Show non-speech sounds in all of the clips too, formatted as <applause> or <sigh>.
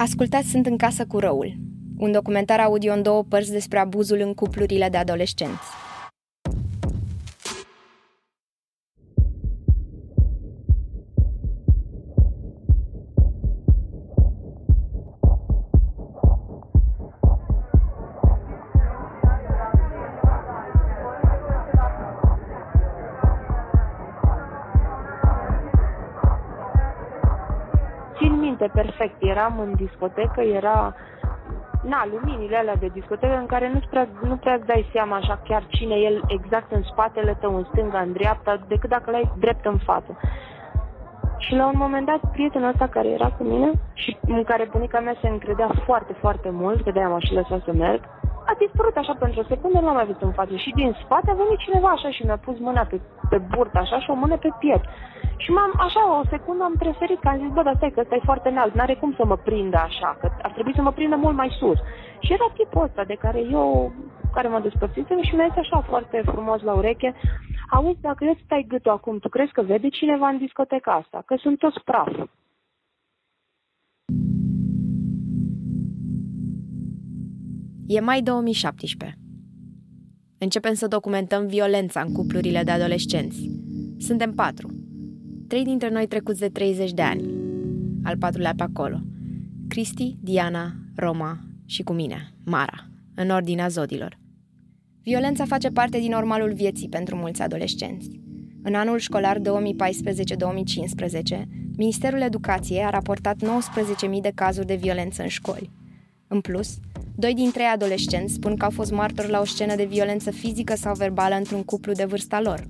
Ascultați Sunt în casă cu răul, un documentar audio în două părți despre abuzul în cuplurile de adolescenți. Eram în discotecă, era na, luminile alea de discotecă în care nu prea, nu prea îți dai seama așa chiar cine e el exact în spatele tău, în stânga, în dreapta, decât dacă l-ai drept în față. Și la un moment dat, prietenul ăsta care era cu mine și în care bunica mea se încredea foarte, foarte mult, că de-aia m-a și lăsat să merg, a dispărut așa pentru o secundă, nu l-am mai văzut în față. Și din spate a venit cineva așa și mi-a pus mâna pe, pe burtă așa și o mână pe piept. Și m-am, așa, o secundă am preferit, că am zis, bă, dar stai, că ăsta e foarte înalt, n-are cum să mă prindă așa, că ar trebui să mă prindă mult mai sus. Și era tipul ăsta de care eu, care mă despărțisem și mi-a zis așa foarte frumos la ureche, auzi, dacă eu stai gâtul acum, tu crezi că vede cineva în discoteca asta? Că sunt toți praf. E mai 2017. Începem să documentăm violența în cuplurile de adolescenți. Suntem patru. Trei dintre noi trecuți de 30 de ani. Al patrulea pe acolo. Cristi, Diana, Roma și cu mine, Mara, în ordinea zodilor. Violența face parte din normalul vieții pentru mulți adolescenți. În anul școlar 2014-2015, Ministerul Educației a raportat 19.000 de cazuri de violență în școli. În plus, doi din trei adolescenți spun că au fost martori la o scenă de violență fizică sau verbală într-un cuplu de vârsta lor.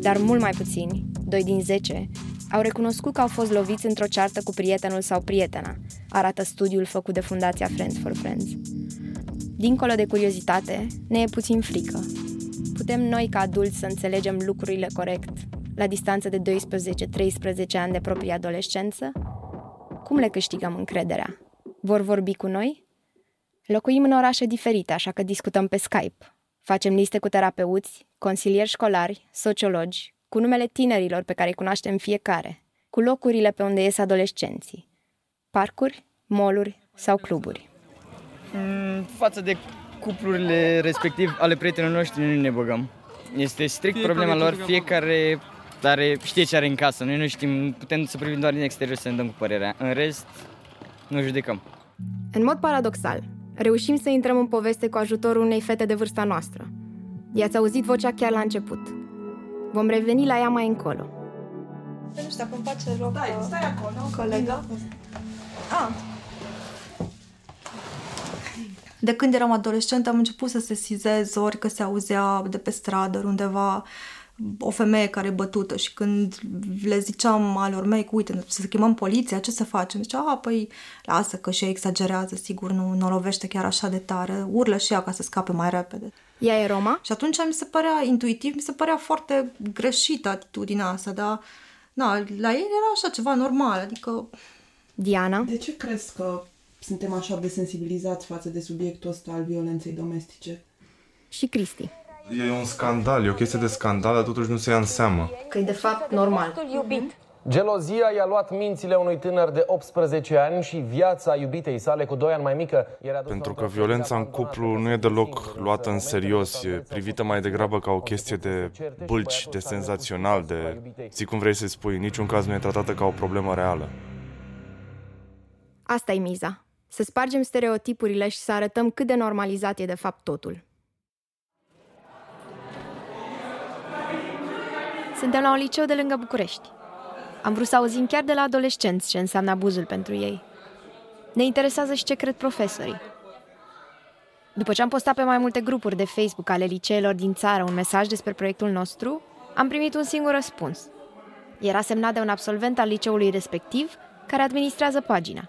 Dar mult mai puțini, doi din zece, au recunoscut că au fost loviți într-o ceartă cu prietenul sau prietena, arată studiul făcut de Fundația Friends for Friends. Dincolo de curiozitate, ne e puțin frică. Putem noi ca adulți să înțelegem lucrurile corect, la distanță de 12-13 ani de proprie adolescență? Cum le câștigăm încrederea? Vor vorbi cu noi? Locuim în orașe diferite, așa că discutăm pe Skype. Facem liste cu terapeuți, consilieri școlari, sociologi, cu numele tinerilor pe care îi cunoaștem fiecare, cu locurile pe unde ies adolescenții. Parcuri, moluri sau cluburi. Mm, față de cuplurile respectiv ale prietenilor noștri nu ne băgăm. Este strict fiecare problema lor, fiecare are, știe ce are în casă. Noi nu știm, putem să privim doar din exterior să ne dăm cu părerea. În rest, nu judecăm. În mod paradoxal, reușim să intrăm în poveste cu ajutorul unei fete de vârsta noastră. I-ați auzit vocea chiar la început. Vom reveni la ea mai încolo. Nu știu, acum face loc Stai, uh, stai acolo. Colega. Ah. De când eram adolescent am început să se sizez ori că se auzea de pe stradă undeva o femeie care e bătută și când le ziceam alor mei că uite, să chemăm poliția, ce să facem? Zicea, a, păi lasă că și exagerează, sigur, nu, nu o lovește chiar așa de tare, urlă și ea ca să scape mai repede. Ea e Roma? Și atunci mi se părea, intuitiv, mi se părea foarte greșită atitudinea asta, dar na, la ei era așa ceva normal, adică... Diana? De ce crezi că suntem așa desensibilizați față de subiectul ăsta al violenței domestice? Și Cristi. E un scandal, e o chestie de scandal, dar totuși nu se ia în seamă. Că e de fapt normal. Gelozia i-a luat mințile unui tânăr de 18 ani și viața iubitei sale cu 2 ani mai mică era Pentru că violența în cuplu nu e deloc luată în serios, e privită mai degrabă ca o chestie de bâlci, de senzațional, de zi cum vrei să spui, în niciun caz nu e tratată ca o problemă reală. Asta e miza. Să spargem stereotipurile și să arătăm cât de normalizat e de fapt totul. Suntem la un liceu de lângă București. Am vrut să auzim chiar de la adolescenți ce înseamnă abuzul pentru ei. Ne interesează și ce cred profesorii. După ce am postat pe mai multe grupuri de Facebook ale liceelor din țară un mesaj despre proiectul nostru, am primit un singur răspuns. Era semnat de un absolvent al liceului respectiv care administrează pagina.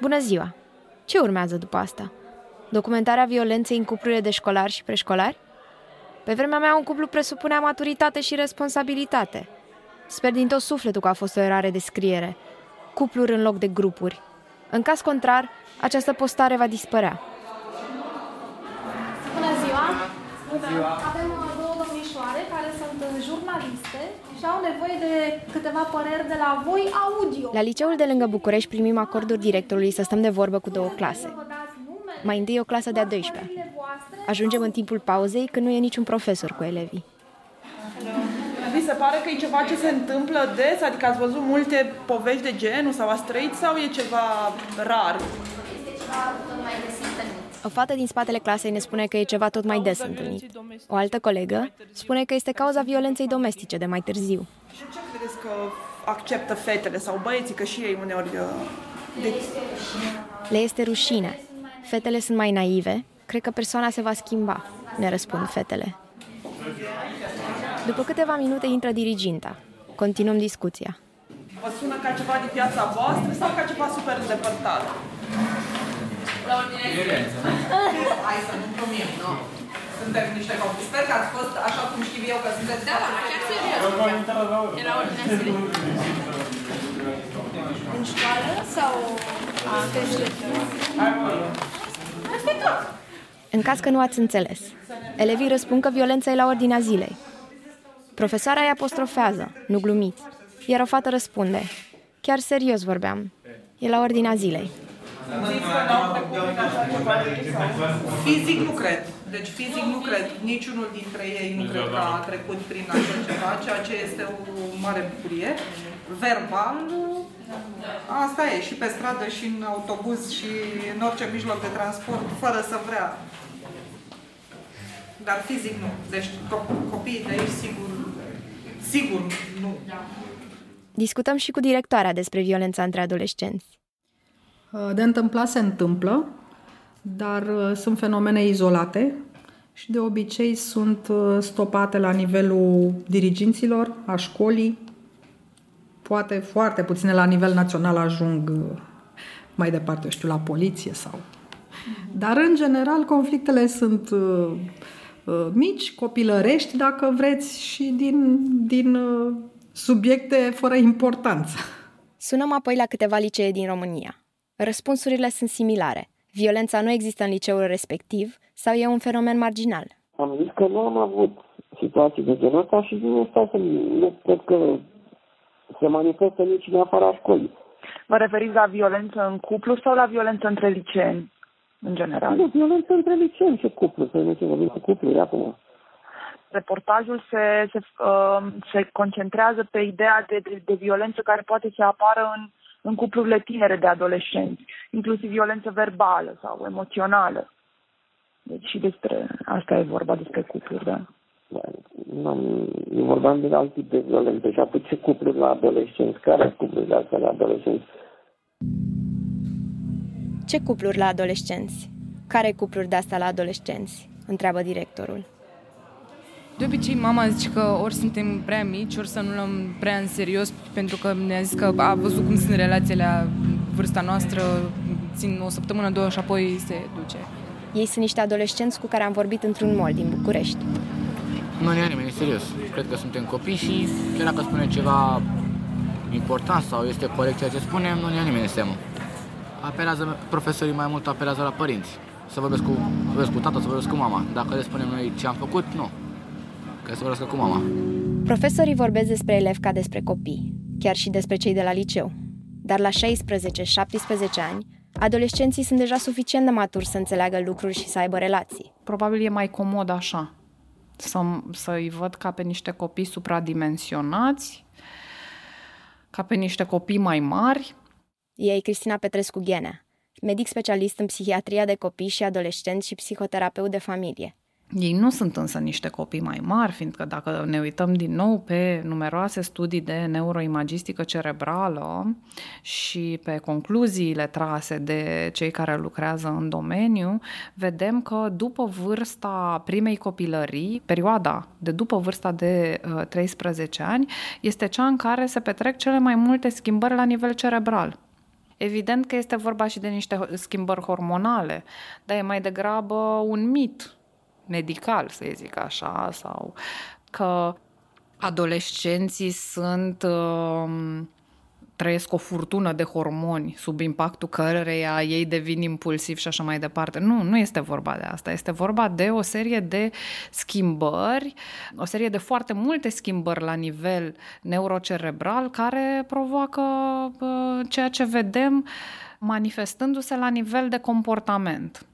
Bună ziua! Ce urmează după asta? Documentarea violenței în cuplurile de școlari și preșcolari? Pe vremea mea, un cuplu presupunea maturitate și responsabilitate. Sper din tot sufletul că a fost o erare de scriere. Cupluri în loc de grupuri. În caz contrar, această postare va dispărea. Bună ziua! Bună ziua! Avem două domnișoare care sunt jurnaliste și au nevoie de câteva păreri de la voi audio. La liceul de lângă București primim acorduri directorului să stăm de vorbă cu două clase. Mai întâi o clasă de-a 12 Ajungem în timpul pauzei când nu e niciun profesor cu elevii. Vi se pare că e ceva ce se întâmplă des? Adică ați văzut multe povești de genul sau ați trăit sau e ceva rar? Este ceva mai des întâlnit. O fată din spatele clasei ne spune că e ceva tot mai des întâlnit. O altă colegă spune că este cauza violenței domestice de mai târziu. Și ce credeți că acceptă fetele sau băieții, că și ei uneori... uh, De... Le este rușine. Fetele sunt mai naive. Cred că persoana se va schimba, ne răspund fetele. După câteva minute intră diriginta. Continuăm discuția. Vă sună ca ceva din viața voastră sau ca ceva super îndepărtat? Hai să nu glumim, nu? Suntem niște copii. Sper că ați fost așa cum știu eu că sunteți. Da, da, chiar serios. Era ordinea zilei. În școală sau a Asta e tot. În caz că nu ați înțeles, elevii răspund că violența e la ordinea zilei. Profesoara îi apostrofează, nu glumiți, iar o fată răspunde, chiar serios vorbeam, e la ordinea zilei. Ziți că n-au trecut prin așa ceva sau... Fizic nu cred. Deci fizic nu cred. Niciunul dintre ei nu cred că a trecut prin așa ceva, ceea ce este o mare bucurie. Verbal, asta e, și pe stradă, și în autobuz, și în orice mijloc de transport, fără să vrea. Dar fizic nu. Deci co- copiii de aici, sigur, sigur nu. Discutăm și cu directoarea despre violența între adolescenți. De întâmplat se întâmplă, dar uh, sunt fenomene izolate și de obicei sunt uh, stopate la nivelul diriginților, a școlii, poate foarte puține la nivel național ajung uh, mai departe, eu știu, la poliție sau... Dar, în general, conflictele sunt uh, uh, mici, copilărești, dacă vreți, și din, din uh, subiecte fără importanță. Sunăm apoi la câteva licee din România. Răspunsurile sunt similare. Violența nu există în liceul respectiv sau e un fenomen marginal. Am zis că nu am avut situații de genul ăsta și nu stau să nu cred că se manifestă nici în afara școlii. Vă referiți la violență în cuplu sau la violență între liceeni, în general? Nu, violență între liceeni și cuplu, să nu ce vorbim cu cuplu acum. Reportajul se, se, uh, se concentrează pe ideea de, de, de violență care poate să apară în, în cuplurile tinere de adolescenți, inclusiv violență verbală sau emoțională. Deci și despre asta e vorba, despre cupluri, da. N-am, eu vorbeam de alt tip de violență și apoi ce cupluri la adolescenți, care cupluri de astea la adolescenți? Ce cupluri la adolescenți? Care cupluri de asta la adolescenți? Întreabă directorul. De obicei, mama zice că ori suntem prea mici, ori să nu luăm prea în serios, pentru că ne-a zis că a văzut cum sunt relațiile la vârsta noastră, țin o săptămână, două și apoi se duce. Ei sunt niște adolescenți cu care am vorbit într-un mall din București. Nu ne ia nimeni, serios. Cred că suntem copii și chiar dacă spune ceva important sau este corect ceea ce spunem, nu ne ia nimeni în seamă. Apelează, profesorii mai mult apelează la părinți. Să vorbesc cu, vorbesc cu tata, să vorbesc cu mama. Dacă le spunem noi ce am făcut, nu. Că să vorbesc cu mama. Profesorii vorbesc despre elevi ca despre copii, chiar și despre cei de la liceu. Dar la 16-17 ani, adolescenții sunt deja suficient de maturi să înțeleagă lucruri și să aibă relații. Probabil e mai comod așa, să, să-i văd ca pe niște copii supradimensionați, ca pe niște copii mai mari. Ei Cristina Petrescu Ghenea, medic specialist în psihiatria de copii și adolescenți și psihoterapeut de familie. Ei nu sunt însă niște copii mai mari, fiindcă dacă ne uităm din nou pe numeroase studii de neuroimagistică cerebrală și pe concluziile trase de cei care lucrează în domeniu, vedem că după vârsta primei copilării, perioada de după vârsta de uh, 13 ani, este cea în care se petrec cele mai multe schimbări la nivel cerebral. Evident că este vorba și de niște schimbări hormonale, dar e mai degrabă un mit medical, să zic așa, sau că adolescenții sunt uh, trăiesc o furtună de hormoni sub impactul căreia ei devin impulsivi și așa mai departe. Nu, nu este vorba de asta. Este vorba de o serie de schimbări, o serie de foarte multe schimbări la nivel neurocerebral care provoacă uh, ceea ce vedem manifestându-se la nivel de comportament.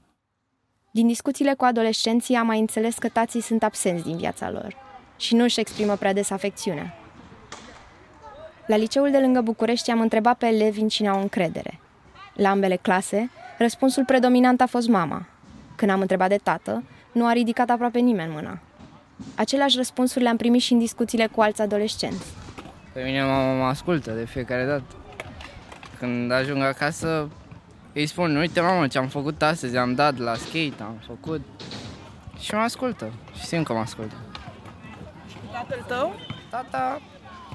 Din discuțiile cu adolescenții am mai înțeles că tații sunt absenți din viața lor și nu își exprimă prea des afecțiunea. La liceul de lângă București am întrebat pe elevi în cine au încredere. La ambele clase, răspunsul predominant a fost mama. Când am întrebat de tată, nu a ridicat aproape nimeni mâna. Aceleași răspunsuri le-am primit și în discuțiile cu alți adolescenți. Pe mine mama mă ascultă de fiecare dată. Când ajung acasă, îi spun, uite mamă ce am făcut astăzi, am dat la skate, am făcut. Și mă ascultă și simt că mă ascultă. Și tatăl tău? Tata,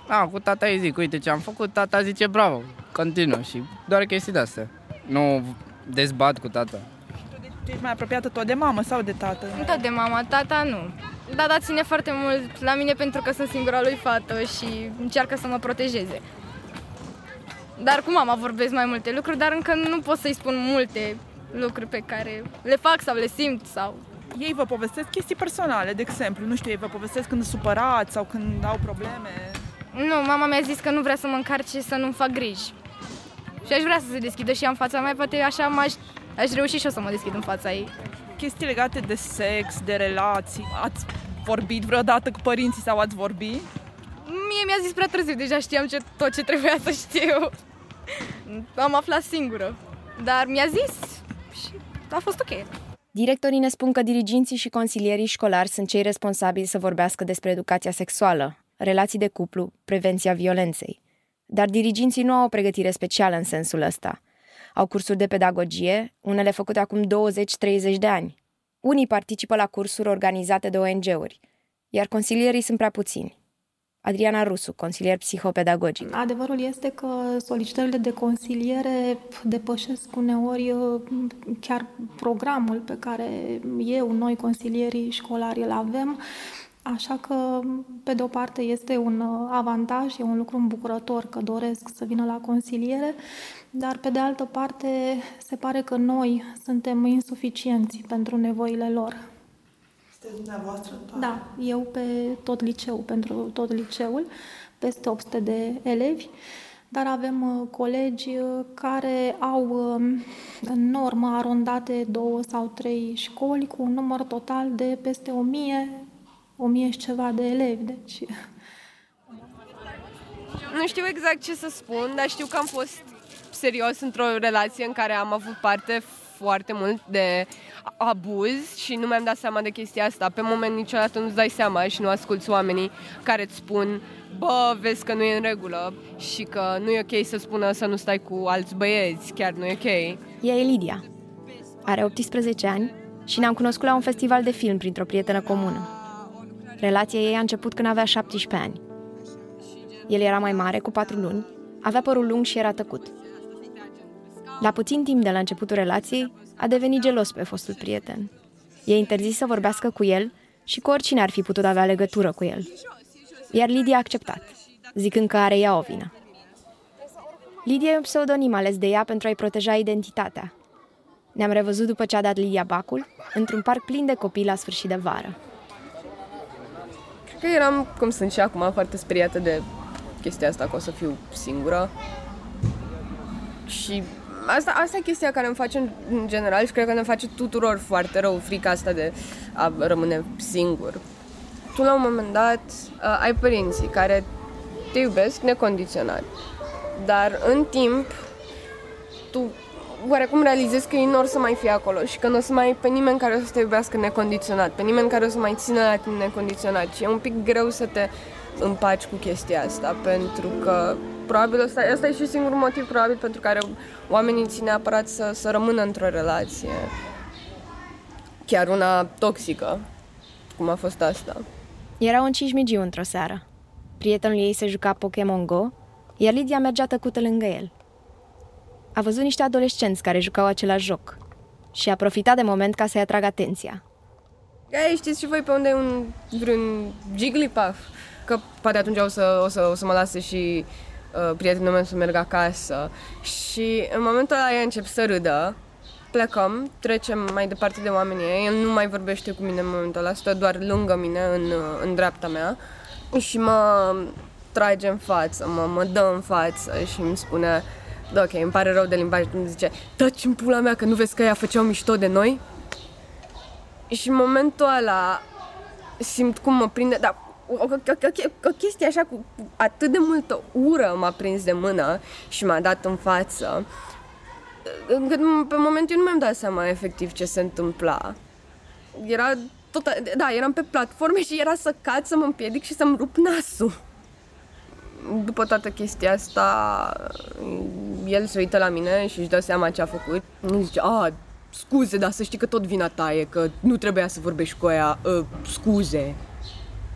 da, cu tata îi zic, uite ce am făcut, tata zice bravo, continuă și doar chestii de astea. Nu dezbat cu tata. Tu ești mai apropiată tot de mamă sau de tată? Nu tot de mama, tata nu. Tata ține foarte mult la mine pentru că sunt singura lui fată și încearcă să mă protejeze. Dar cu mama vorbesc mai multe lucruri, dar încă nu pot să-i spun multe lucruri pe care le fac sau le simt sau... Ei vă povestesc chestii personale, de exemplu, nu știu, ei vă povestesc când sunt supărați sau când au probleme. Nu, mama mi-a zis că nu vrea să mă încarce să nu-mi fac griji. Și aș vrea să se deschidă și ea în fața mea, poate așa m-aș, aș reuși și eu să mă deschid în fața ei. Chestii legate de sex, de relații, ați vorbit vreodată cu părinții sau ați vorbit? Mie mi-a zis prea târziu, deja știam ce, tot ce trebuia să știu. Am aflat singură. Dar mi-a zis și a fost ok. Directorii ne spun că diriginții și consilierii școlari sunt cei responsabili să vorbească despre educația sexuală, relații de cuplu, prevenția violenței. Dar diriginții nu au o pregătire specială în sensul ăsta. Au cursuri de pedagogie, unele făcute acum 20-30 de ani. Unii participă la cursuri organizate de ONG-uri, iar consilierii sunt prea puțini. Adriana Rusu, consilier psihopedagogic. Adevărul este că solicitările de consiliere depășesc uneori uh, chiar programul pe care eu, noi, consilierii școlari, îl avem. Așa că, pe de o parte, este un uh, avantaj, e un lucru îmbucurător că doresc să vină la consiliere, dar, pe de altă parte, se pare că noi suntem insuficienți pentru nevoile lor. Sunteți dumneavoastră? Da, eu pe tot liceu, pentru tot liceul, peste 800 de elevi, dar avem uh, colegi uh, care au um, în normă arondate două sau trei școli cu un număr total de peste 1000, 1000 și ceva de elevi. Deci... Nu știu exact ce să spun, dar știu că am fost serios într-o relație în care am avut parte foarte mult de abuz și nu mi-am dat seama de chestia asta. Pe moment niciodată nu-ți dai seama și nu asculți oamenii care îți spun bă, vezi că nu e în regulă și că nu e ok să spună să nu stai cu alți băieți, chiar nu e ok. Ea e Lidia. Are 18 ani și ne-am cunoscut la un festival de film printr-o prietenă comună. Relația ei a început când avea 17 ani. El era mai mare, cu 4 luni, avea părul lung și era tăcut. La puțin timp de la începutul relației, a devenit gelos pe fostul prieten. E interzis să vorbească cu el și cu oricine ar fi putut avea legătură cu el. Iar Lidia a acceptat, zicând că are ea o vină. Lidia e un pseudonim ales de ea pentru a-i proteja identitatea. Ne-am revăzut după ce a dat Lidia bacul, într-un parc plin de copii la sfârșit de vară. Cred că eram, cum sunt și acum, foarte speriată de chestia asta, că o să fiu singură. Și asta, asta e chestia care îmi face în, în general și cred că ne face tuturor foarte rău frica asta de a rămâne singur. Tu la un moment dat uh, ai părinții care te iubesc necondiționat, dar în timp tu oarecum realizezi că ei nu or să mai fie acolo și că nu o să mai ai pe nimeni care o să te iubească necondiționat, pe nimeni care o să mai țină la tine necondiționat și e un pic greu să te împaci cu chestia asta pentru că probabil ăsta, ăsta e și singurul motiv probabil pentru care oamenii țin neapărat să, să rămână într-o relație. Chiar una toxică, cum a fost asta. Erau în Cismigiu într-o seară. Prietenul ei se juca Pokémon Go, iar Lidia mergea tăcută lângă el. A văzut niște adolescenți care jucau același joc și a profitat de moment ca să-i atragă atenția. Ei, știți și voi pe unde e un, vreun Jigglypuff? Că poate atunci o să, o să, o să mă lase și uh, prietenul meu să meargă acasă. Și în momentul ăla ea încep să râdă, plecăm, trecem mai departe de oamenii ei, el nu mai vorbește cu mine în momentul ăla, stă doar lângă mine în, uh, în dreapta mea. Și mă trage în față, mă, mă dă în față și îmi spune da, ok, îmi pare rău de limbaj, îmi zice taci în pula mea că nu vezi că ea făceau mișto de noi? Și în momentul ăla simt cum mă prinde, dar o, o, o, o chestie așa cu atât de multă ură m-a prins de mână și m-a dat în față încât pe moment eu nu mi-am dat seama efectiv ce se întâmpla. Era tot, da, eram pe platforme și era să cad, să mă împiedic și să-mi rup nasul. După toată chestia asta, el se uită la mine și își dă seama ce a făcut. Îmi zice, a, scuze, dar să știi că tot vina ta e, că nu trebuia să vorbești cu ea, uh, scuze.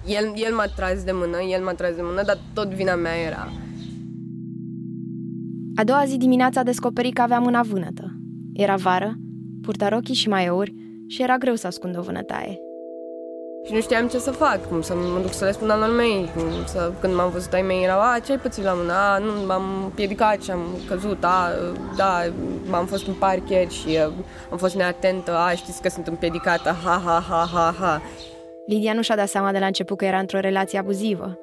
El, el m-a tras de mână, el m-a tras de mână, dar tot vina mea era. A doua zi dimineața a descoperit că avea mâna vânătă. Era vară, purta rochii și maiouri și era greu să ascundă o vânătaie. Și nu știam ce să fac, cum să mă duc să le spun al mei, cum să, când m-am văzut ai mei, erau, a, ce ai pățit la mână, a, nu, m-am piedicat și am căzut, a, da, m-am fost în parchet și a, am fost neatentă, a, știți că sunt împiedicată, ha, ha, ha, ha, ha. Lidia nu și-a dat seama de la început că era într-o relație abuzivă,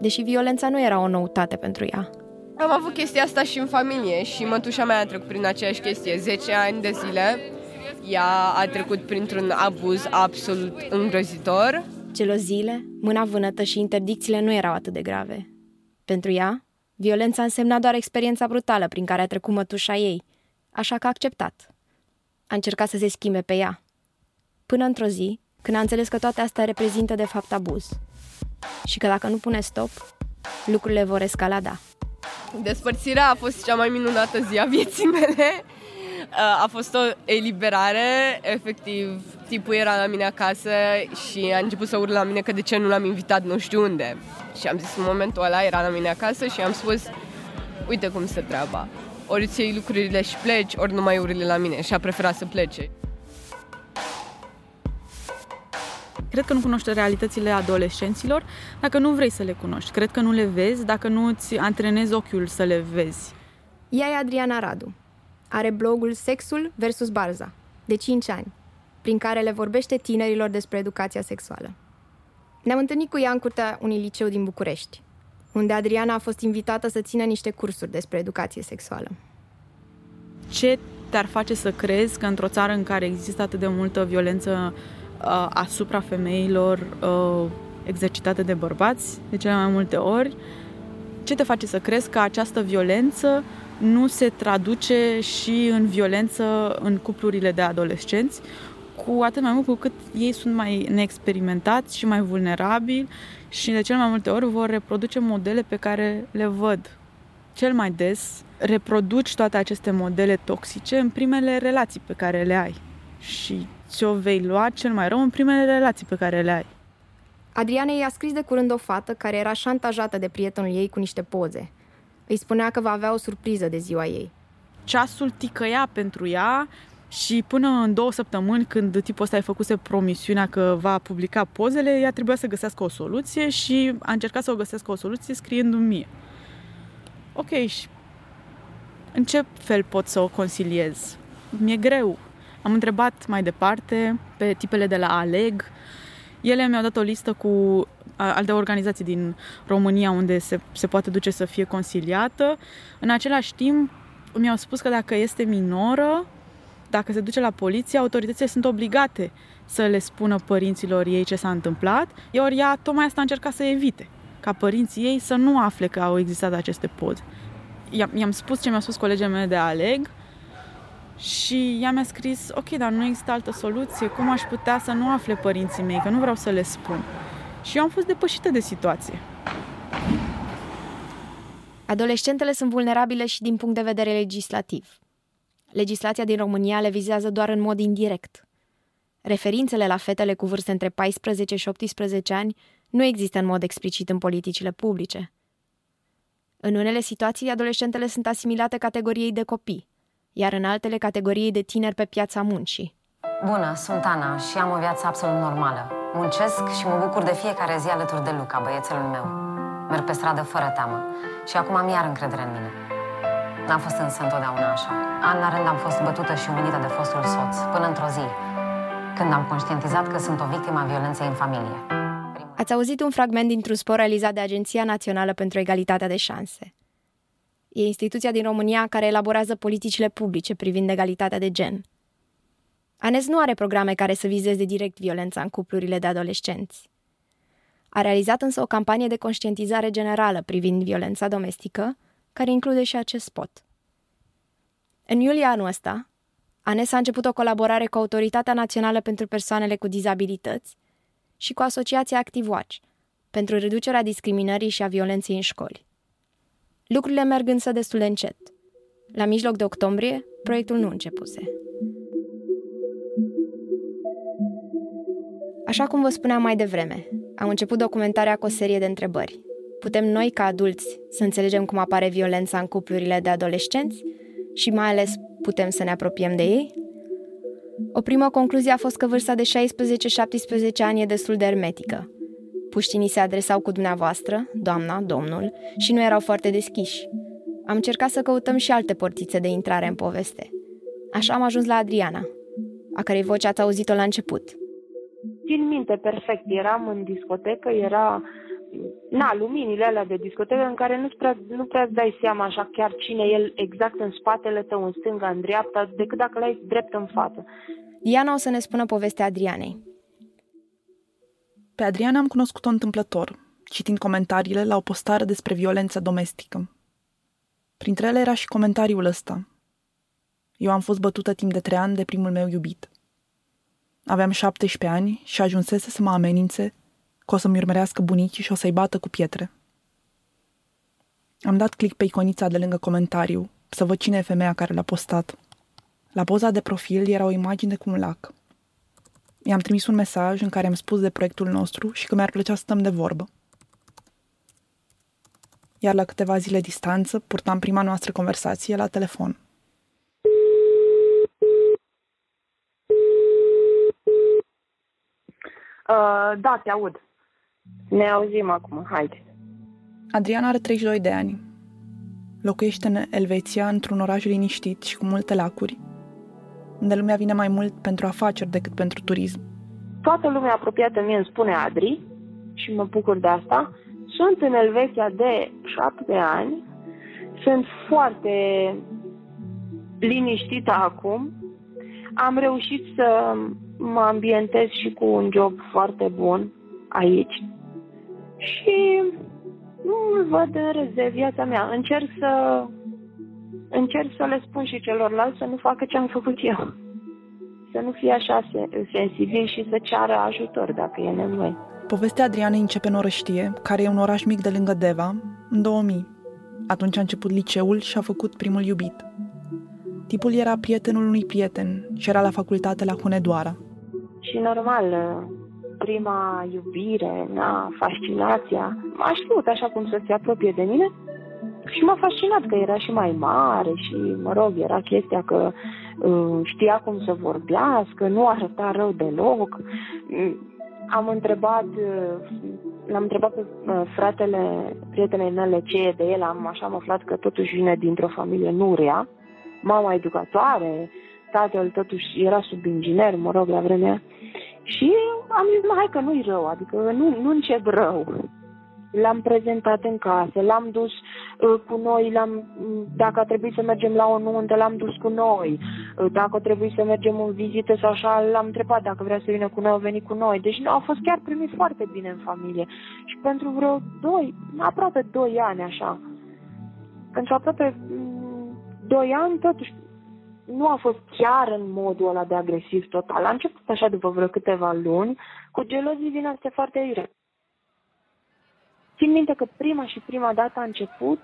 deși violența nu era o noutate pentru ea. Am avut chestia asta și în familie și mătușa mea a trecut prin aceeași chestie 10 ani de zile. Ea a trecut printr-un abuz absolut îngrozitor. Geloziile, mâna vânătă și interdicțiile nu erau atât de grave. Pentru ea, violența însemna doar experiența brutală prin care a trecut mătușa ei, așa că a acceptat. A încercat să se schimbe pe ea. Până într-o zi, când a înțeles că toate astea reprezintă de fapt abuz și că dacă nu pune stop, lucrurile vor escalada. Despărțirea a fost cea mai minunată zi a vieții mele. A fost o eliberare, efectiv, tipul era la mine acasă și a început să urle la mine că de ce nu l-am invitat nu știu unde. Și am zis în momentul ăla, era la mine acasă și am spus, uite cum se treaba. Ori îți iei lucrurile și pleci, ori nu mai urle la mine și a preferat să plece. Cred că nu cunoști realitățile adolescenților dacă nu vrei să le cunoști. Cred că nu le vezi dacă nu îți antrenezi ochiul să le vezi. Ea e Adriana Radu. Are blogul Sexul versus Barza, de 5 ani, prin care le vorbește tinerilor despre educația sexuală. Ne-am întâlnit cu ea în curtea unui liceu din București, unde Adriana a fost invitată să țină niște cursuri despre educație sexuală. Ce te-ar face să crezi că într-o țară în care există atât de multă violență uh, asupra femeilor uh, exercitate de bărbați, de cele mai multe ori, ce te face să crezi că această violență nu se traduce și în violență în cuplurile de adolescenți, cu atât mai mult cu cât ei sunt mai neexperimentați și mai vulnerabili și de cele mai multe ori vor reproduce modele pe care le văd. Cel mai des reproduci toate aceste modele toxice în primele relații pe care le ai. Și ți-o vei lua cel mai rău în primele relații pe care le ai. Adriana i-a scris de curând o fată care era șantajată de prietenul ei cu niște poze. Îi spunea că va avea o surpriză de ziua ei. Ceasul ticăia pentru ea și până în două săptămâni, când tipul ăsta a făcuse promisiunea că va publica pozele, ea trebuia să găsească o soluție și a încercat să o găsească o soluție scriindu-mi mie. Ok, și în ce fel pot să o conciliez? Mi-e greu. Am întrebat mai departe pe tipele de la Aleg. Ele mi-au dat o listă cu alte organizații din România unde se, se poate duce să fie conciliată. În același timp, mi-au spus că dacă este minoră, dacă se duce la poliție, autoritățile sunt obligate să le spună părinților ei ce s-a întâmplat, ori ea tocmai asta a încercat să evite, ca părinții ei să nu afle că au existat aceste poze. I-am spus ce mi-au spus colegii mele de Aleg și ea mi-a scris, ok, dar nu există altă soluție, cum aș putea să nu afle părinții mei, că nu vreau să le spun. Și eu am fost depășită de situație. Adolescentele sunt vulnerabile și din punct de vedere legislativ. Legislația din România le vizează doar în mod indirect. Referințele la fetele cu vârste între 14 și 18 ani nu există în mod explicit în politicile publice. În unele situații, adolescentele sunt asimilate categoriei de copii, iar în altele categoriei de tineri pe piața muncii. Bună, sunt Ana și am o viață absolut normală. Muncesc și mă bucur de fiecare zi alături de Luca, băiețelul meu. Merg pe stradă fără teamă Și acum am iar încredere în mine. N-am fost însă întotdeauna așa. An la rând am fost bătută și umilită de fostul soț, până într-o zi, când am conștientizat că sunt o victimă a violenței în familie. Ați auzit un fragment dintr-un spor realizat de Agenția Națională pentru Egalitatea de Șanse. E instituția din România care elaborează politicile publice privind egalitatea de gen. ANES nu are programe care să vizeze direct violența în cuplurile de adolescenți. A realizat însă o campanie de conștientizare generală privind violența domestică, care include și acest spot. În iulie anul ăsta, ANES a început o colaborare cu Autoritatea Națională pentru Persoanele cu Dizabilități și cu Asociația ActiveWatch pentru reducerea discriminării și a violenței în școli. Lucrurile merg însă destul de încet. La mijloc de octombrie, proiectul nu începuse. Așa cum vă spuneam mai devreme, am început documentarea cu o serie de întrebări. Putem noi, ca adulți, să înțelegem cum apare violența în cuplurile de adolescenți și mai ales putem să ne apropiem de ei? O primă concluzie a fost că vârsta de 16-17 ani e destul de ermetică. Puștinii se adresau cu dumneavoastră, doamna, domnul, și nu erau foarte deschiși. Am încercat să căutăm și alte portițe de intrare în poveste. Așa am ajuns la Adriana, a cărei voce ați auzit-o la început. Țin minte perfect, eram în discotecă, era na, luminile alea de discotecă în care nu prea, nu prea îți dai seama așa chiar cine e el exact în spatele tău, în stânga, în dreapta, decât dacă l-ai drept în față. Diana o să ne spună povestea Adrianei. Pe Adriana am cunoscut-o întâmplător, citind comentariile la o postare despre violența domestică. Printre ele era și comentariul ăsta. Eu am fost bătută timp de trei ani de primul meu iubit. Aveam 17 ani și ajunsese să mă amenințe că o să-mi urmărească bunicii și o să-i bată cu pietre. Am dat click pe iconița de lângă comentariu, să văd cine e femeia care l-a postat. La poza de profil era o imagine cu un lac. I-am trimis un mesaj în care am spus de proiectul nostru și că mi-ar plăcea să stăm de vorbă. Iar la câteva zile distanță purtam prima noastră conversație la telefon. Uh, da, te aud. Ne auzim acum, haide. Adriana are 32 de ani. Locuiește în Elveția, într-un oraș liniștit și cu multe lacuri, unde lumea vine mai mult pentru afaceri decât pentru turism. Toată lumea apropiată mie îmi spune Adri și mă bucur de asta. Sunt în Elveția de șapte ani, sunt foarte liniștită acum. Am reușit să mă ambientez și cu un job foarte bun aici și nu îl văd în râs de viața mea. Încerc să încerc să le spun și celorlalți să nu facă ce am făcut eu. Să nu fie așa sensibil și să ceară ajutor dacă e nevoie. Povestea Adrianei începe în Orăștie, care e un oraș mic de lângă Deva, în 2000. Atunci a început liceul și a făcut primul iubit. Tipul era prietenul unui prieten și era la facultate la Hunedoara. Și normal, prima iubire, na, fascinația, m-a știut așa cum să se apropie de mine și m-a fascinat că era și mai mare și, mă rog, era chestia că uh, știa cum să vorbească, nu arăta rău deloc. Am întrebat, uh, l-am întrebat pe uh, fratele prietenei mele ce e de el, am așa am aflat că totuși vine dintr-o familie nu rea, mama educatoare, tatăl totuși era sub inginer, mă rog, la vremea. Și am zis, hai că nu-i rău, adică nu, nu încep rău. L-am prezentat în casă, l-am dus uh, cu noi, l-am, dacă a trebuit să mergem la o nuntă, l-am dus cu noi. Uh, dacă a trebuit să mergem în vizită sau așa, l-am întrebat dacă vrea să vină cu noi, a venit cu noi. Deci a fost chiar primit foarte bine în familie. Și pentru vreo doi, aproape doi ani așa, pentru aproape doi ani, totuși nu a fost chiar în modul ăla de agresiv total. A început așa după vreo câteva luni, cu gelozii din astea foarte ire. Țin minte că prima și prima dată a început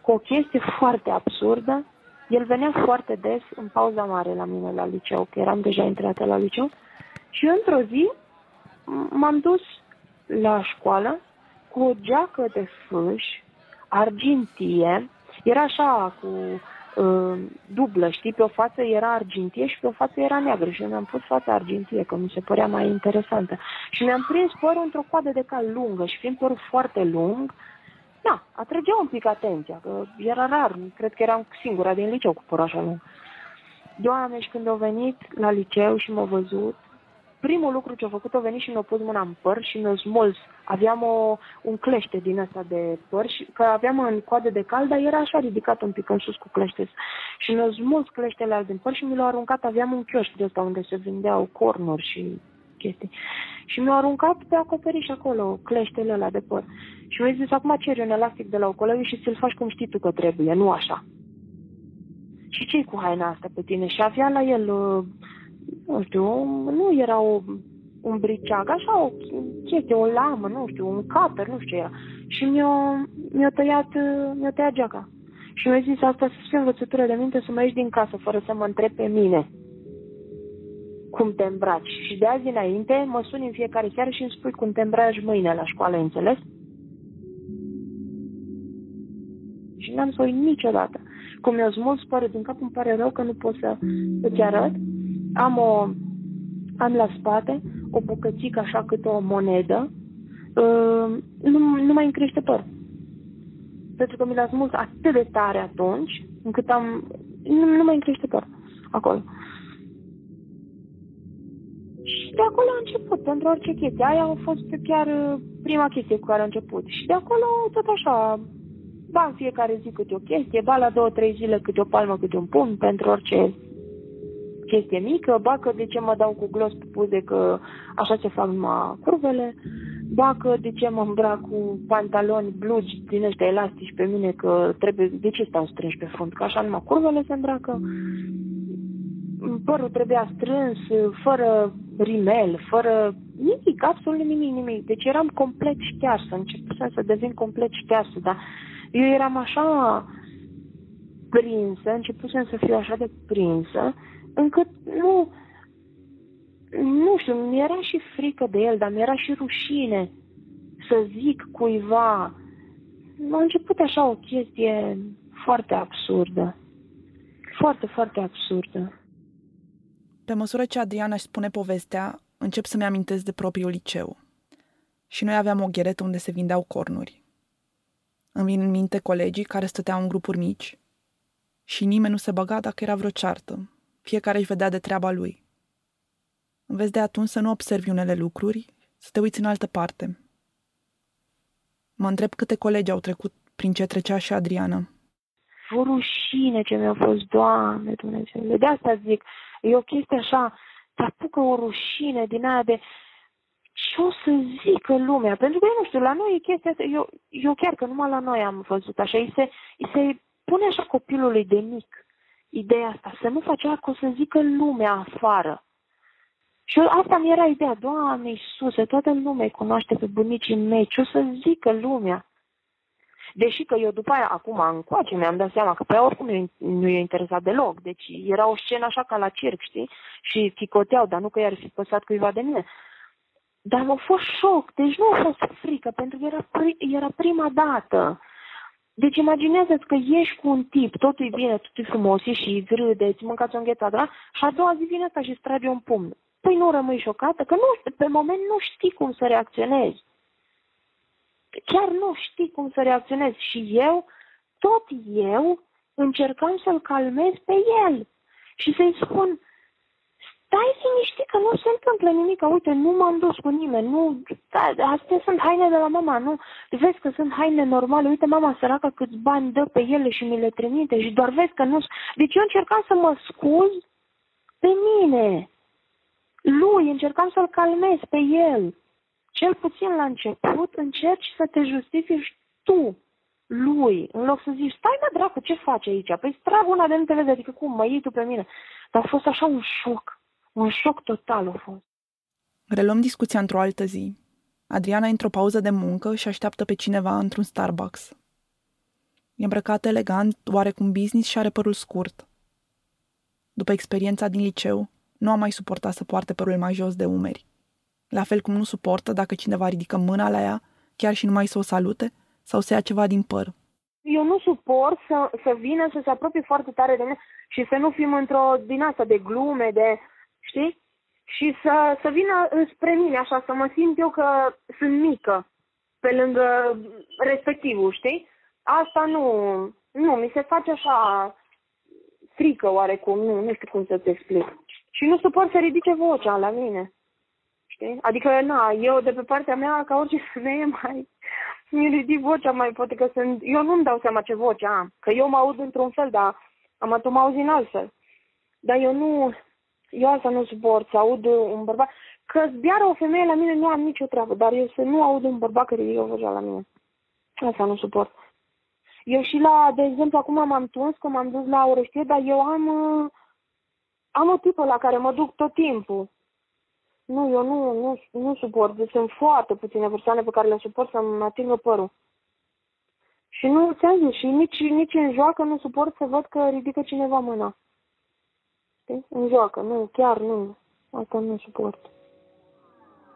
cu o chestie <laughs> foarte absurdă. El venea foarte des în pauza mare la mine la liceu, că eram deja intrată la liceu. Și într-o zi m-am dus la școală cu o geacă de fâș argintie. Era așa cu uh, dublă, știi, pe o față era argintie și pe o față era neagră și mi-am pus fața argintie, că mi se părea mai interesantă. Și mi-am prins părul într-o coadă de cal lungă și fiind părul foarte lung, da, atrăgea un pic atenția, că era rar, cred că eram singura din liceu cu păr așa lung. Doamne, și când au venit la liceu și m-au văzut, primul lucru ce a făcut, a venit și mi-a pus mâna în păr și mi-a smuls. Aveam o, un clește din ăsta de păr, și, că aveam în coadă de cal, dar era așa ridicat un pic în sus cu clește. Și mi-a smuls cleștele alea din păr și mi l-a aruncat. Aveam un chioșc de ăsta unde se vindeau cornuri și chestii. Și mi-a aruncat pe acoperiș acolo cleștele ăla de păr. Și mi-a zis, acum ceri un elastic de la o și ți-l faci cum știi tu că trebuie, nu așa. Și ce cu haina asta pe tine? Și avea la el uh, nu știu, nu era o, un briceag, așa o chestie, o lamă, nu știu, un caper, nu știu ce era. Și mi-a, mi-a, tăiat, mi-a tăiat geaca. Și mi-a zis asta să fie învățătură de minte să mă ieși din casă fără să mă întreb pe mine cum te îmbraci. Și de azi înainte mă suni în fiecare seară și îmi spui cum te îmbraci mâine la școală, înțeles? Și n-am să niciodată. Cum mi-a smuls părul din cap, îmi pare rău că nu pot să îți arăt, am, o, am la spate o bucățică așa cât o monedă, uh, nu, nu mai îmi crește păr. Pentru că mi l-a smuls atât de tare atunci, încât am, nu, nu mai îmi crește păr acolo. Și de acolo a început, pentru orice chestie. Aia a fost chiar uh, prima chestie cu care a început. Și de acolo tot așa, ba în fiecare zi câte o chestie, ba la două, trei zile câte o palmă, câte un pumn, pentru orice chestie mică, ba că de ce mă dau cu glos pe puze că așa se fac numai curvele, ba că de ce mă îmbrac cu pantaloni blugi din ăștia elastici pe mine că trebuie, de ce stau strânși pe frunte, că așa numai curvele se îmbracă. Părul trebuia strâns, fără rimel, fără nimic, absolut nimic, nimic. Deci eram complet ștearsă, începusem să devin complet ștearsă, dar eu eram așa prinsă, începusem să fiu așa de prinsă, încât nu, nu știu, mi era și frică de el, dar mi era și rușine să zic cuiva. A început așa o chestie foarte absurdă. Foarte, foarte absurdă. Pe măsură ce Adriana își spune povestea, încep să-mi amintesc de propriul liceu. Și noi aveam o gheretă unde se vindeau cornuri. Îmi vin în minte colegii care stăteau în grupuri mici și nimeni nu se băga dacă era vreo ceartă, fiecare își vedea de treaba lui. Înveți de atunci să nu observi unele lucruri, să te uiți în altă parte. Mă întreb câte colegi au trecut prin ce trecea și Adriana. O rușine ce mi-a fost, Doamne Dumnezeu. De asta zic, e o chestie așa, te apucă o rușine din aia de ce o să zică lumea? Pentru că, eu nu știu, la noi e chestia asta, eu, eu chiar că numai la noi am văzut așa, îi se, îi se pune așa copilului de mic ideea asta, să nu faci că o să zică lumea afară. Și asta mi era ideea, Doamne Iisuse, toată lumea îi cunoaște pe bunicii mei, ce o să zică lumea? Deși că eu după aia, acum încoace, mi-am dat seama că pe oricum nu i-a interesat deloc. Deci era o scenă așa ca la circ, știi? Și chicoteau, dar nu că i-ar fi păsat cuiva de mine. Dar a fost șoc, deci nu a fost frică, pentru că era, pri- era prima dată. Deci imaginează-ți că ești cu un tip, totul e bine, totul e frumos, și râdeți, mâncați o înghețată, da? și a doua zi vine asta și îți trage un pumn. Păi nu rămâi șocată, că nu, pe moment nu știi cum să reacționezi. Chiar nu știi cum să reacționezi. Și eu, tot eu, încercam să-l calmez pe el și să-i spun, stai liniștit că nu se întâmplă nimic, uite, nu m-am dus cu nimeni, nu, da, astea sunt haine de la mama, nu, vezi că sunt haine normale, uite mama săracă câți bani dă pe ele și mi le trimite și doar vezi că nu, deci eu încercam să mă scuz pe mine, lui, încercam să-l calmez pe el, cel puțin la început încerci să te justifici tu, lui, în loc să zici, stai mă dracu, ce faci aici? Păi strag una de nu te vede, adică cum, mă iei tu pe mine? Dar a fost așa un șoc. Un șoc total a fost. Reluăm discuția într-o altă zi. Adriana într-o pauză de muncă și așteaptă pe cineva într-un Starbucks. E îmbrăcată elegant, oarecum business și are părul scurt. După experiența din liceu, nu a mai suportat să poarte părul mai jos de umeri. La fel cum nu suportă dacă cineva ridică mâna la ea, chiar și numai să o salute, sau să ia ceva din păr. Eu nu suport să, să vină să se apropie foarte tare de mine și să nu fim într-o din asta de glume, de știi? Și să, să vină spre mine așa, să mă simt eu că sunt mică pe lângă respectivul, știi? Asta nu, nu, mi se face așa frică oarecum, nu, nu știu cum să-ți explic. Și nu suport să ridice vocea la mine. Știi? Adică, na, eu de pe partea mea, ca orice <laughs> femeie, mai mi ridic vocea, mai poate că sunt... Eu nu-mi dau seama ce voce am. Că eu mă aud într-un fel, dar am mă auzi în altfel. Dar eu nu... Eu asta nu suport, să aud un bărbat... Că zbiară o femeie la mine nu am nicio treabă, dar eu să nu aud un bărbat care ridică vocea la mine. Asta nu suport. Eu și la, de exemplu, acum m-am tuns că m-am dus la Orăștie, dar eu am, uh, am o tipă la care mă duc tot timpul. Nu, eu nu, nu, nu suport. Deci sunt foarte puține persoane pe care le suport să-mi atingă părul. Și nu ți-am zis, și nici, nici în joacă nu suport să văd că ridică cineva mâna. Știi? În joacă, nu, chiar nu. Asta nu suport.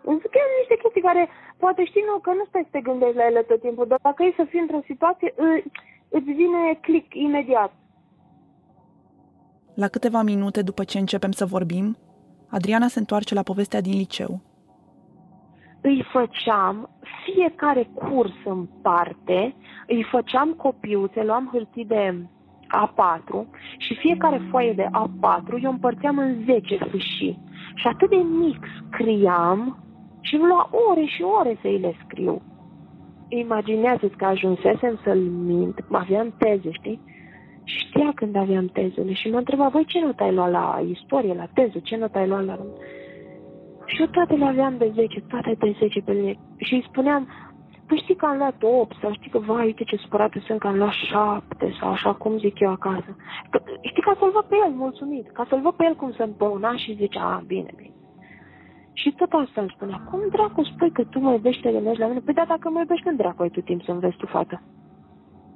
Sunt niște chestii care, poate știi nu, că nu stai să te gândești la ele tot timpul, dar dacă e să fii într-o situație, îți vine click imediat. La câteva minute după ce începem să vorbim, Adriana se întoarce la povestea din liceu. Îi făceam fiecare curs în parte, îi făceam copiuțe, luam hârtii de A4 și fiecare foaie de A4 eu împărțeam în 10 fâșii. Și atât de mic scriam și îmi lua ore și ore să îi le scriu. Imaginează-ți că ajunsesem să-l mint, aveam teze, știi? Știa când aveam tezele și mă întreba, voi ce notă ai luat la istorie, la teză, ce notă ai luat la... Și eu toate le aveam de 10, toate de 10 pe mine. Și îi spuneam, păi știi că am luat 8 sau știi că, vai, uite ce supărată sunt că am luat 7 sau așa cum zic eu acasă. Că, știi, ca să-l văd pe el mulțumit, ca să-l văd pe el cum se împăuna și zice, a, bine, bine. Și tot asta îmi spunea, cum dracu spui că tu mă iubești, te gândești la mine? Păi da, dacă mă iubești, când dracu ai tu timp să înveți tu, fată?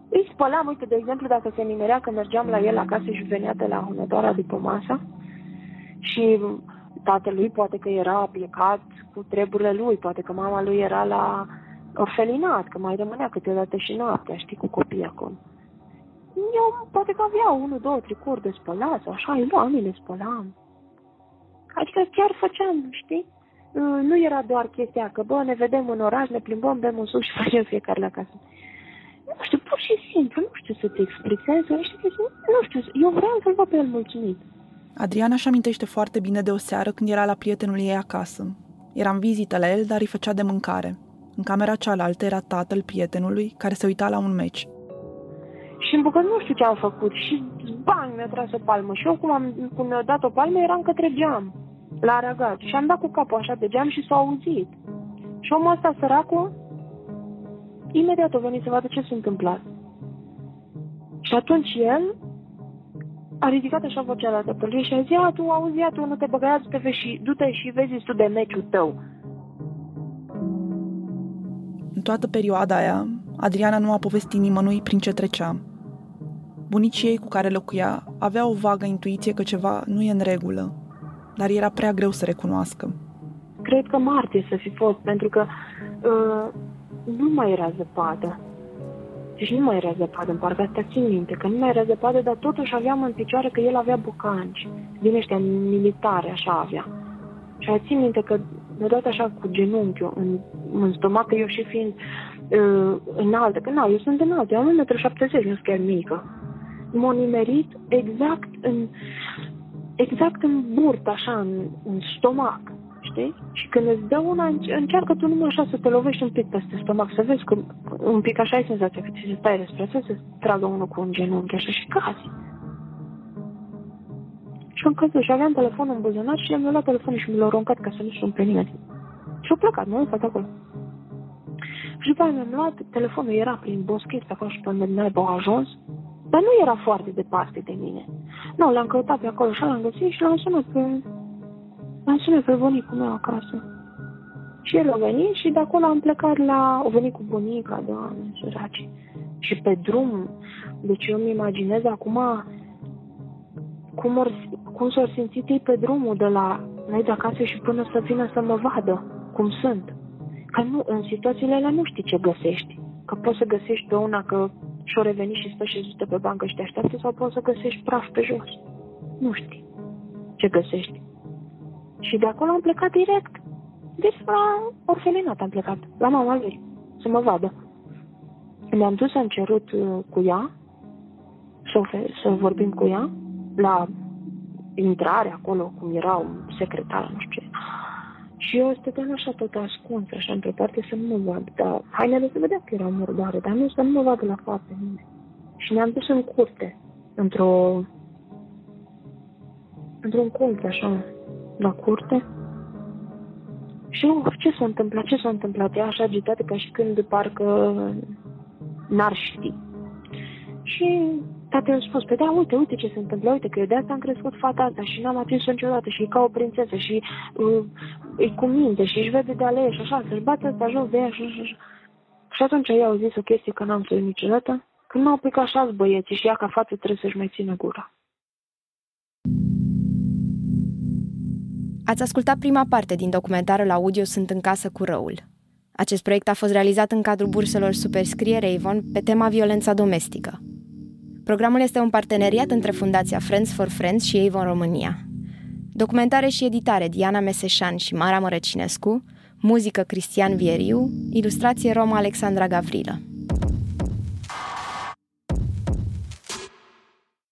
Îi spălam, uite, de exemplu, dacă se nimerea că mergeam la el acasă și venea de la Hunedoara după masă și tatălui poate că era plecat cu treburile lui, poate că mama lui era la orfelinat, că mai rămânea câteodată și noaptea, știi, cu copii acum. Eu poate că avea unul, două tricuri de spălat sau așa, îi luam, le spălam. Adică chiar făceam, știi? Nu era doar chestia că, bă, ne vedem în oraș, ne plimbăm, bem un suc și <laughs> facem fiecare la casă. Nu știu, pur și simplu, nu știu să te explic, nu știu, eu vreau să-l văd pe el mulțumit. Adriana își amintește foarte bine de o seară când era la prietenul ei acasă. Era în vizită la el, dar îi făcea de mâncare. În camera cealaltă era tatăl prietenului, care se uita la un meci. Și în bucăt nu știu ce am făcut și bang, mi-a tras o palmă. Și eu cum, am, cum mi-a dat o palmă eram către geam, la aragat. Și am dat cu capul așa de geam și s-a auzit. Și omul ăsta săracul, imediat a venit să vadă ce s-a întâmplat. Și atunci el a ridicat așa vocea la tatălui și a zis, a, tu auzi, a, tu nu te băga, du-te, și, du-te și vezi tu de meciul tău. În toată perioada aia, Adriana nu a povestit nimănui prin ce trecea. Bunicii ei cu care locuia avea o vagă intuiție că ceva nu e în regulă, dar era prea greu să recunoască. Cred că martie să fi fost, pentru că uh, nu mai era zăpadă. Deci nu mai era zăpadă în parcă asta țin minte, că nu mai era zăpadă, dar totuși aveam în picioare că el avea bucanci, din ăștia militare, așa avea. Și a țin minte că mi-a dat așa cu genunchiul în, în stomac, eu și fiind uh, înaltă, că na, eu sunt înaltă, eu am 1,70 m, nu sunt chiar mică. M-a nimerit exact în, exact în burtă, așa, în, în stomac, știi? Și când îți dă una, încearcă tu numai așa să te lovești un pic peste stomac, să vezi că un pic așa ai senzația că ți se stai despre să se tragă unul cu un genunchi, așa, și cazi. Și am căzut și aveam telefonul în buzunar și mi-a luat telefonul și mi l-a aruncat ca să nu sun pe nimeni. Și a plecat, nu? Fac acolo. Și după aia mi-am luat, telefonul era prin boschet pe acolo și pe unde n a ajuns, dar nu era foarte departe de mine. Nu, l-am căutat pe acolo și l-am găsit și l-am sunat pe... L-am sunat pe bunicul meu acasă. Și el a venit și de acolo am plecat la... O venit cu bunica, doamne, săraci. Și pe drum, deci eu îmi imaginez acum cum, or, cum s-au simțit ei pe drumul de la noi de acasă și până să vină să mă vadă cum sunt. Că nu, în situațiile alea nu știi ce găsești. Că poți să găsești pe una că și-o reveni și stă și pe bancă și te așteaptă sau poți să găsești praf pe jos. Nu știi ce găsești. Și de acolo am plecat direct. Deci la orfelinat am plecat, la mama lui. să mă vadă. Mi-am dus, am cerut uh, cu ea să, să vorbim cu ea la intrare acolo, cum era un secretar, nu știu ce. Și eu stăteam așa tot ascuns, așa într-o parte să nu mă vad. Dar hainele se vedea că era murdare, dar nu să nu mă vadă la față nimeni. Și ne-am dus în curte, într-o într-un colț așa, la curte. Și eu, ce s-a întâmplat, ce s-a întâmplat? Ea așa agitată ca și când parcă n-ar ști. Și Tati a spus, pe da, uite, uite ce se întâmplă, uite că eu de asta am crescut fata asta și n-am atins-o niciodată și e ca o prințesă și uh, e cu minte și își vede de alea și așa, să-și bată asta jos de ea și așa, așa. Și atunci ei au zis o chestie că n-am să niciodată, când m-au picat așa băieții și ea ca față trebuie să-și mai țină gura. Ați ascultat prima parte din documentarul audio Sunt în casă cu răul. Acest proiect a fost realizat în cadrul burselor Superscriere Avon pe tema violența domestică. Programul este un parteneriat între Fundația Friends for Friends și Avon România. Documentare și editare Diana Meseșan și Mara Mărăcinescu, muzică Cristian Vieriu, ilustrație Roma Alexandra Gavrilă.